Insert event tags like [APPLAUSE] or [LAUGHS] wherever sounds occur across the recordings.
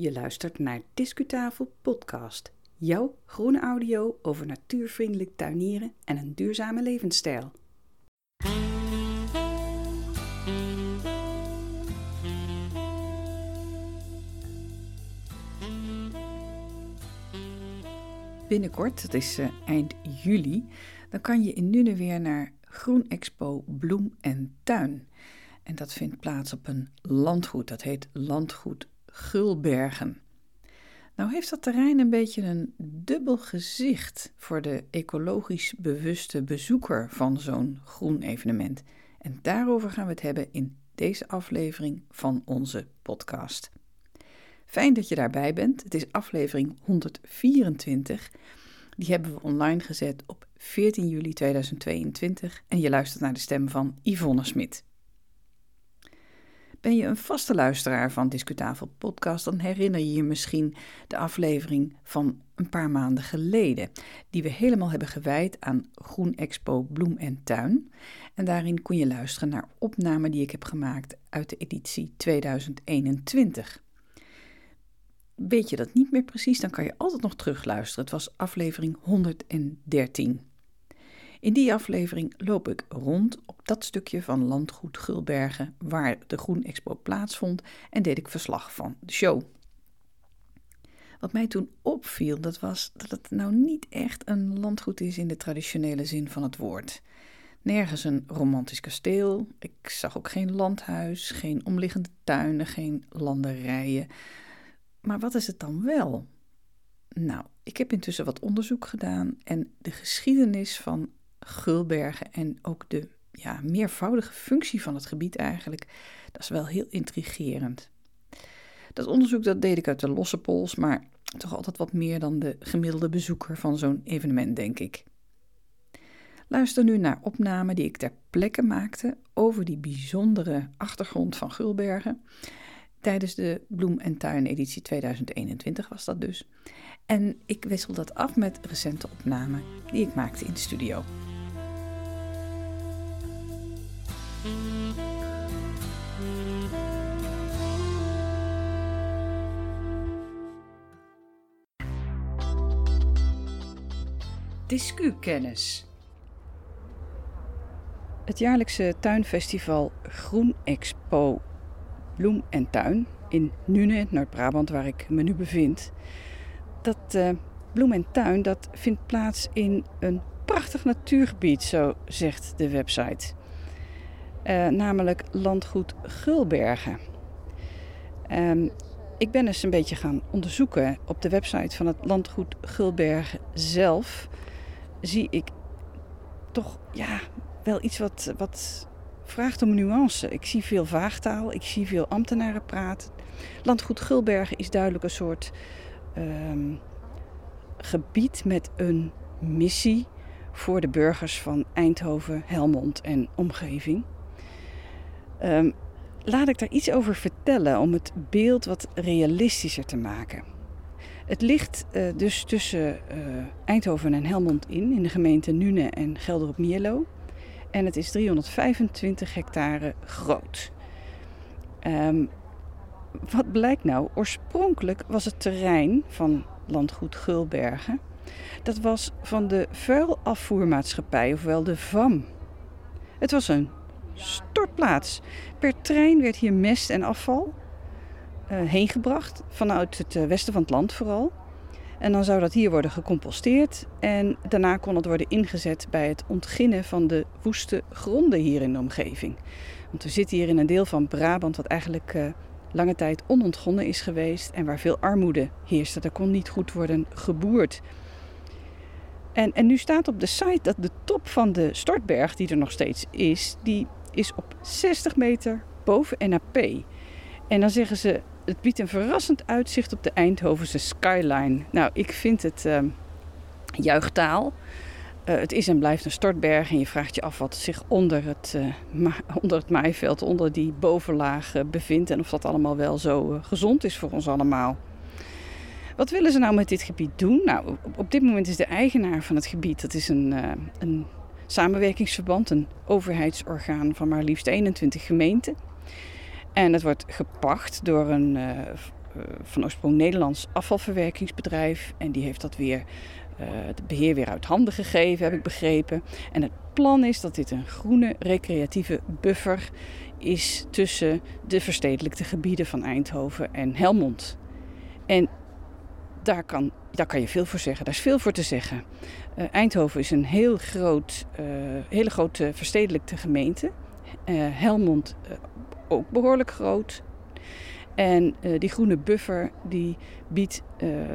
Je luistert naar Discutafel Podcast, jouw groene audio over natuurvriendelijk tuinieren en een duurzame levensstijl. Binnenkort, dat is uh, eind juli, dan kan je in Nune weer naar Groen Expo Bloem en Tuin. En dat vindt plaats op een landgoed, dat heet Landgoed Gulbergen. Nou heeft dat terrein een beetje een dubbel gezicht voor de ecologisch bewuste bezoeker van zo'n groen evenement. En daarover gaan we het hebben in deze aflevering van onze podcast. Fijn dat je daarbij bent. Het is aflevering 124. Die hebben we online gezet op 14 juli 2022 en je luistert naar de stem van Yvonne Smit. Ben je een vaste luisteraar van Discutafel Podcast, dan herinner je je misschien de aflevering van een paar maanden geleden, die we helemaal hebben gewijd aan Groen Expo Bloem en Tuin. En daarin kon je luisteren naar opnamen die ik heb gemaakt uit de editie 2021. Weet je dat niet meer precies, dan kan je altijd nog terugluisteren. Het was aflevering 113. In die aflevering loop ik rond op dat stukje van landgoed Gulbergen waar de Groen Expo plaatsvond en deed ik verslag van de show. Wat mij toen opviel, dat was dat het nou niet echt een landgoed is in de traditionele zin van het woord. Nergens een romantisch kasteel, ik zag ook geen landhuis, geen omliggende tuinen, geen landerijen. Maar wat is het dan wel? Nou, ik heb intussen wat onderzoek gedaan en de geschiedenis van Gulbergen en ook de ja, meervoudige functie van het gebied eigenlijk, dat is wel heel intrigerend. Dat onderzoek dat deed ik uit de losse pols, maar toch altijd wat meer dan de gemiddelde bezoeker van zo'n evenement, denk ik. Luister nu naar opnamen die ik ter plekke maakte over die bijzondere achtergrond van Gulbergen. Tijdens de Bloem en Tuin editie 2021 was dat dus. En ik wissel dat af met recente opnamen die ik maakte in de studio. Discukennis. Het jaarlijkse tuinfestival Groen Expo Bloem en Tuin in Nune, Noord-Brabant, waar ik me nu bevind. Dat uh, Bloem en Tuin dat vindt plaats in een prachtig natuurgebied, zo zegt de website. Uh, namelijk landgoed Gulbergen. Um, ik ben eens een beetje gaan onderzoeken op de website van het landgoed Gulbergen zelf zie ik toch ja, wel iets wat, wat vraagt om nuance. Ik zie veel vaagtaal, ik zie veel ambtenaren praten. Landgoed Gulbergen is duidelijk een soort um, gebied met een missie voor de burgers van Eindhoven, Helmond en omgeving. Um, laat ik daar iets over vertellen om het beeld wat realistischer te maken. Het ligt uh, dus tussen uh, Eindhoven en Helmond in, in de gemeente Nune en Gelder op. En het is 325 hectare groot. Um, wat blijkt nou? Oorspronkelijk was het terrein van landgoed Gulbergen. Dat was van de vuilafvoermaatschappij, ofwel de VAM. Het was een stortplaats. Per trein werd hier mest en afval heen gebracht, vanuit het uh, westen van het land vooral. En dan zou dat hier worden gecomposteerd en daarna kon het worden ingezet bij het ontginnen van de woeste gronden hier in de omgeving. Want we zitten hier in een deel van Brabant wat eigenlijk uh, lange tijd onontgonnen is geweest en waar veel armoede heerste. Er kon niet goed worden geboerd. En, en nu staat op de site dat de top van de stortberg, die er nog steeds is, die is op 60 meter boven NAP. En dan zeggen ze, het biedt een verrassend uitzicht op de Eindhovense skyline. Nou, ik vind het uh, juichtaal. Uh, het is en blijft een stortberg en je vraagt je af wat zich onder het, [LAUGHS] ma onder het maaiveld, onder die bovenlaag bevindt en of dat allemaal wel zo gezond is voor ons allemaal. Wat willen ze nou met dit gebied doen? Nou, op, op dit moment is de eigenaar van het gebied, dat is een, een samenwerkingsverband, een overheidsorgaan van maar liefst 21 gemeenten. En het wordt gepacht door een uh, van oorsprong Nederlands afvalverwerkingsbedrijf. En die heeft dat weer, het beheer weer uit handen gegeven, heb ik begrepen. En het plan is dat dit een groene recreatieve buffer is tussen de verstedelijkte gebieden van Eindhoven en Helmond. En daar kan, daar kan je veel voor zeggen. Daar is veel voor te zeggen. Eindhoven is een heel groot, hele grote verstedelijkte gemeente. Helmond ook behoorlijk groot. En die groene buffer die biedt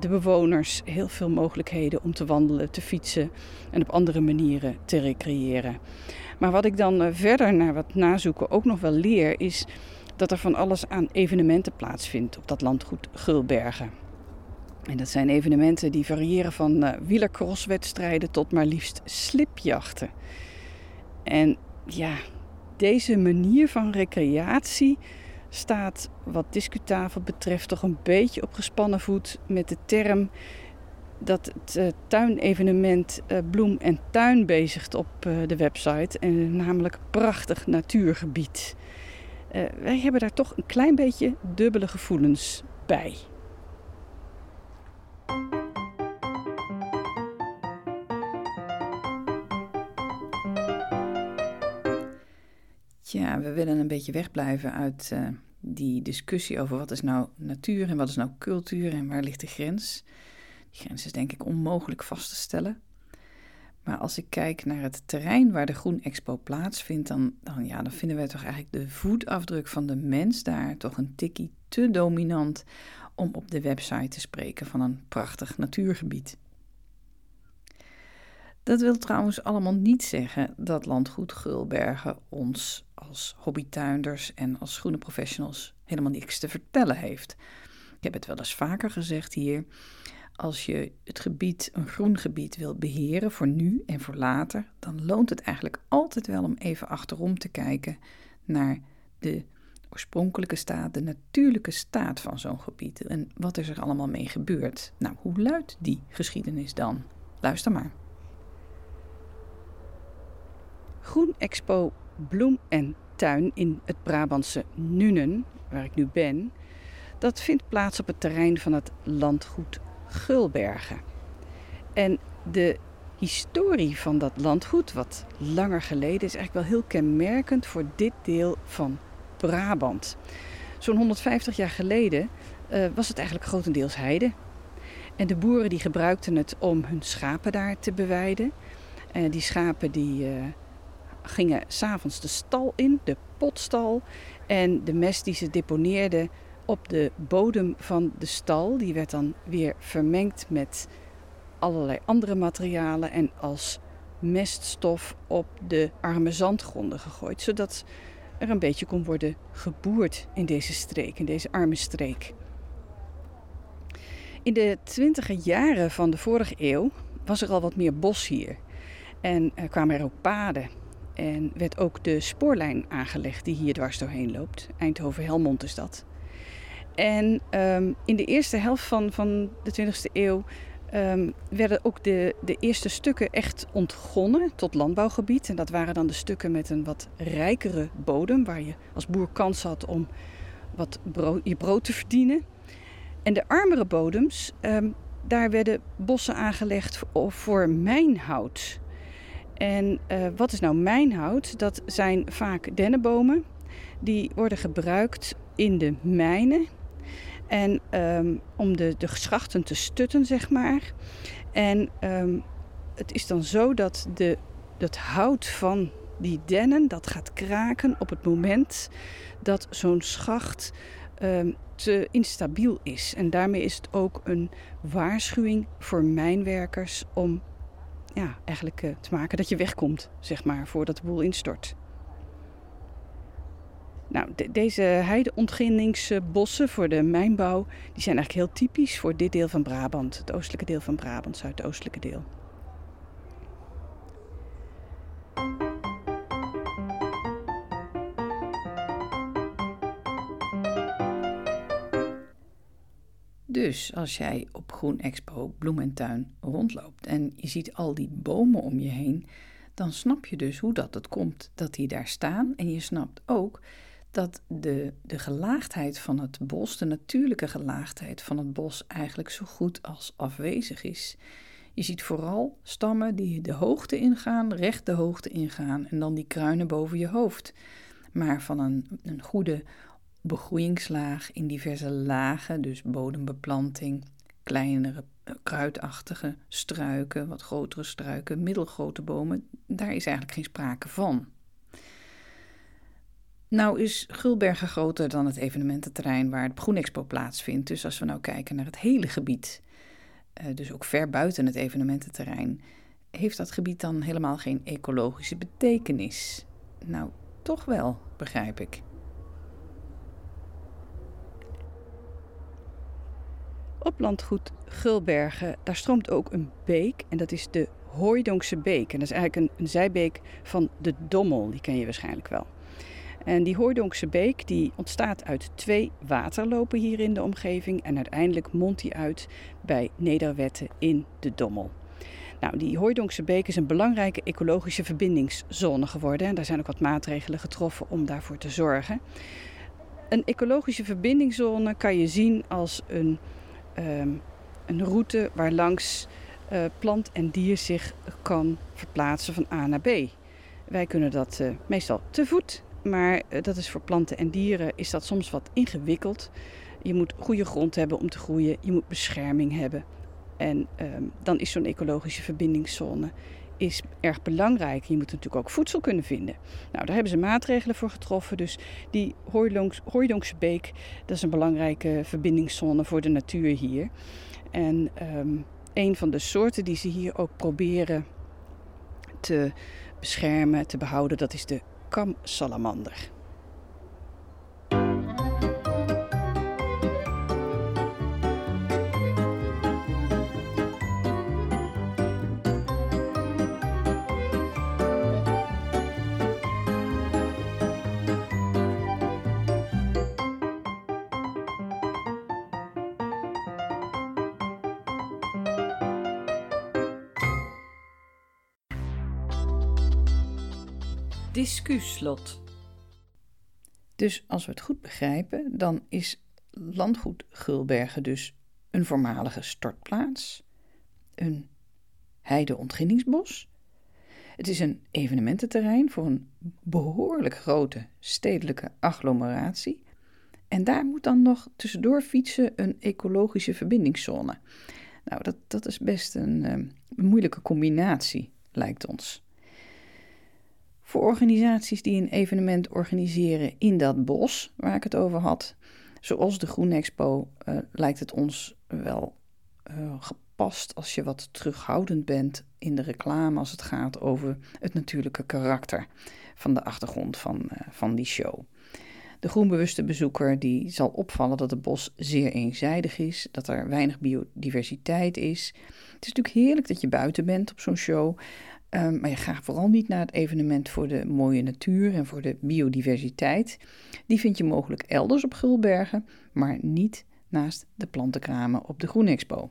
de bewoners heel veel mogelijkheden om te wandelen, te fietsen en op andere manieren te recreëren. Maar wat ik dan verder naar wat nazoeken ook nog wel leer, is dat er van alles aan evenementen plaatsvindt op dat landgoed Gulbergen. En dat zijn evenementen die variëren van wielercrosswedstrijden tot maar liefst slipjachten. En ja, deze manier van recreatie staat wat discutabel betreft toch een beetje op gespannen voet met de term dat het uh, tuinevenement uh, Bloem en Tuin bezigt op de website. En namelijk prachtig natuurgebied. wij hebben daar toch een klein beetje dubbele gevoelens bij. Ja, we willen een beetje wegblijven uit uh, die discussie over wat is nou natuur en wat is nou cultuur en waar ligt de grens. Die grens is denk ik onmogelijk vast te stellen. Maar als ik kijk naar het terrein waar de Groen Expo plaatsvindt, dan, dan, ja, dan vinden wij toch eigenlijk de voetafdruk van de mens daar toch een tikkie te dominant om op de website te spreken van een prachtig natuurgebied. Dat wil trouwens allemaal niet zeggen dat landgoed Gulbergen ons als hobbytuinders en als groene professionals helemaal niks te vertellen heeft. Ik heb het wel eens vaker gezegd hier. Als je het gebied, een groen gebied, wil beheren voor nu en voor later, dan loont het eigenlijk altijd wel om even achterom te kijken naar de oorspronkelijke staat, de natuurlijke staat van zo'n gebied. En wat is er allemaal mee gebeurd? Nou, hoe luidt die geschiedenis dan? Luister maar. Groen Expo Bloem en Tuin in het Brabantse Nuenen, waar ik nu ben, dat vindt plaats op het terrein van het landgoed Gulbergen. En de historie van dat landgoed, wat langer geleden is, eigenlijk wel heel kenmerkend voor dit deel van Brabant. Zo'n 150 jaar geleden uh, was het eigenlijk grotendeels heide. En de boeren die gebruikten het om hun schapen daar te beweiden. En die schapen die, uh, gingen s'avonds de stal in, de potstal. En de mest die ze deponeerden op de bodem van de stal, die werd dan weer vermengd met allerlei andere materialen en als meststof op de arme zandgronden gegooid, zodat er een beetje kon worden geboerd in deze streek, in deze arme streek. In de twintiger jaren van de vorige eeuw was er al wat meer bos hier. En er kwamen er ook paden. En werd ook de spoorlijn aangelegd die hier dwars doorheen loopt. Eindhoven-Helmond is dat. En um, in de eerste helft van, van de 20e eeuw um, werden ook de, de eerste stukken echt ontgonnen tot landbouwgebied. En dat waren dan de stukken met een wat rijkere bodem, waar je als boer kans had om wat brood, je brood te verdienen. En de armere bodems, um, daar werden bossen aangelegd voor, voor mijnhout. En uh, wat is nou mijnhout? Dat zijn vaak dennenbomen. Die worden gebruikt in de mijnen en um, om de, de schachten te stutten, zeg maar. En um, het is dan zo dat de, het hout van die dennen, dat gaat kraken op het moment dat zo'n schacht um, te instabiel is. En daarmee is het ook een waarschuwing voor mijnwerkers om ja, eigenlijk uh, te maken dat je wegkomt, zeg maar, voordat de boel instort. Nou, de, deze heideontginningsbossen voor de mijnbouw, die zijn eigenlijk heel typisch voor dit deel van Brabant. Het oostelijke deel van Brabant, zuidoostelijke deel. Dus als jij op Groen Expo Bloem en Tuin rondloopt en je ziet al die bomen om je heen, dan snap je dus hoe dat het komt dat die daar staan. En je snapt ook dat de, de gelaagdheid van het bos, de natuurlijke gelaagdheid van het bos, eigenlijk zo goed als afwezig is. Je ziet vooral stammen die de hoogte ingaan, recht de hoogte ingaan en dan die kruinen boven je hoofd. Maar van een, een goede begroeiingslaag in diverse lagen, dus bodembeplanting, kleinere eh, kruidachtige struiken, wat grotere struiken, middelgrote bomen, daar is eigenlijk geen sprake van. Nou is Gulbergen groter dan het evenemententerrein waar het Groenexpo plaatsvindt. Dus als we nou kijken naar het hele gebied, eh, dus ook ver buiten het evenemententerrein, heeft dat gebied dan helemaal geen ecologische betekenis? Nou, toch wel, begrijp ik. Op landgoed Gulbergen, daar stroomt ook een beek en dat is de Hooidonkse Beek. En dat is eigenlijk een, zijbeek van de Dommel, die ken je waarschijnlijk wel. En die Hooidonkse beek die ontstaat uit twee waterlopen hier in de omgeving en uiteindelijk mondt die uit bij Nederwetten in de Dommel. Nou, die Hooidonkse beek is een belangrijke ecologische verbindingszone geworden en daar zijn ook wat maatregelen getroffen om daarvoor te zorgen. Een ecologische verbindingszone kan je zien als een, um, een route waar langs uh, plant en dier zich kan verplaatsen van A naar B. Wij kunnen dat uh, meestal te voet maar eh, dat is voor planten en dieren is dat soms wat ingewikkeld. Je moet goede grond hebben om te groeien. Je moet bescherming hebben. En ehm, dan is zo'n ecologische verbindingszone is erg belangrijk. Je moet natuurlijk ook voedsel kunnen vinden. Nou, daar hebben ze maatregelen voor getroffen. Dus die Hooidonkse beek, dat is een belangrijke verbindingszone voor de natuur hier. En um, een van de soorten die ze hier ook proberen te beschermen, te behouden, dat is de kamsalamander. Discuslot. Dus als we het goed begrijpen, dan is landgoed Gulbergen dus een voormalige stortplaats, een heideontginningsbos. Het is een evenemententerrein voor een behoorlijk grote stedelijke agglomeratie. En daar moet dan nog tussendoor fietsen een ecologische verbindingszone. Nou, dat, dat is best een, een moeilijke combinatie, lijkt ons. Voor organisaties die een evenement organiseren in dat bos waar ik het over had, zoals de Groen Expo, uh, lijkt het ons wel uh, gepast als je wat terughoudend bent in de reclame als het gaat over het natuurlijke karakter van de achtergrond van, uh, van die show. De groenbewuste bezoeker die zal opvallen dat het bos zeer eenzijdig is, dat er weinig biodiversiteit is. Het is natuurlijk heerlijk dat je buiten bent op zo'n show, Um, maar je gaat vooral niet naar het evenement voor de mooie natuur en voor de biodiversiteit. Die vind je mogelijk elders op Gulbergen, maar niet naast de plantenkramen op de Groenexpo.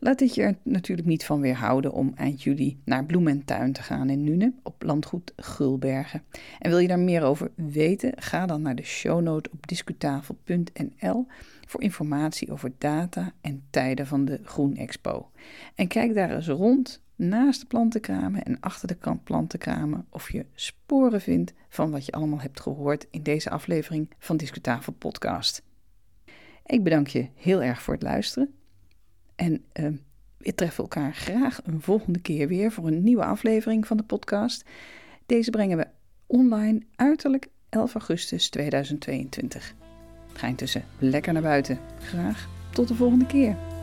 Laat dit je er natuurlijk niet van weerhouden om eind juli naar Bloem en Tuin te gaan in Nune op landgoed Gulbergen. En wil je daar meer over weten? Ga dan naar de shownote op discutafel.nl voor informatie over data en tijden van de Groen Expo. En kijk daar eens rond naast de plantenkramen en achter de plantenkramen of je sporen vindt van wat je allemaal hebt gehoord in deze aflevering van Discutafel Podcast. Ik bedank je heel erg voor het luisteren en uh, we treffen elkaar graag een volgende keer weer voor een nieuwe aflevering van de podcast. Deze brengen we online uiterlijk 11 augustus 2022. Ga intussen lekker naar buiten. Graag tot de volgende keer.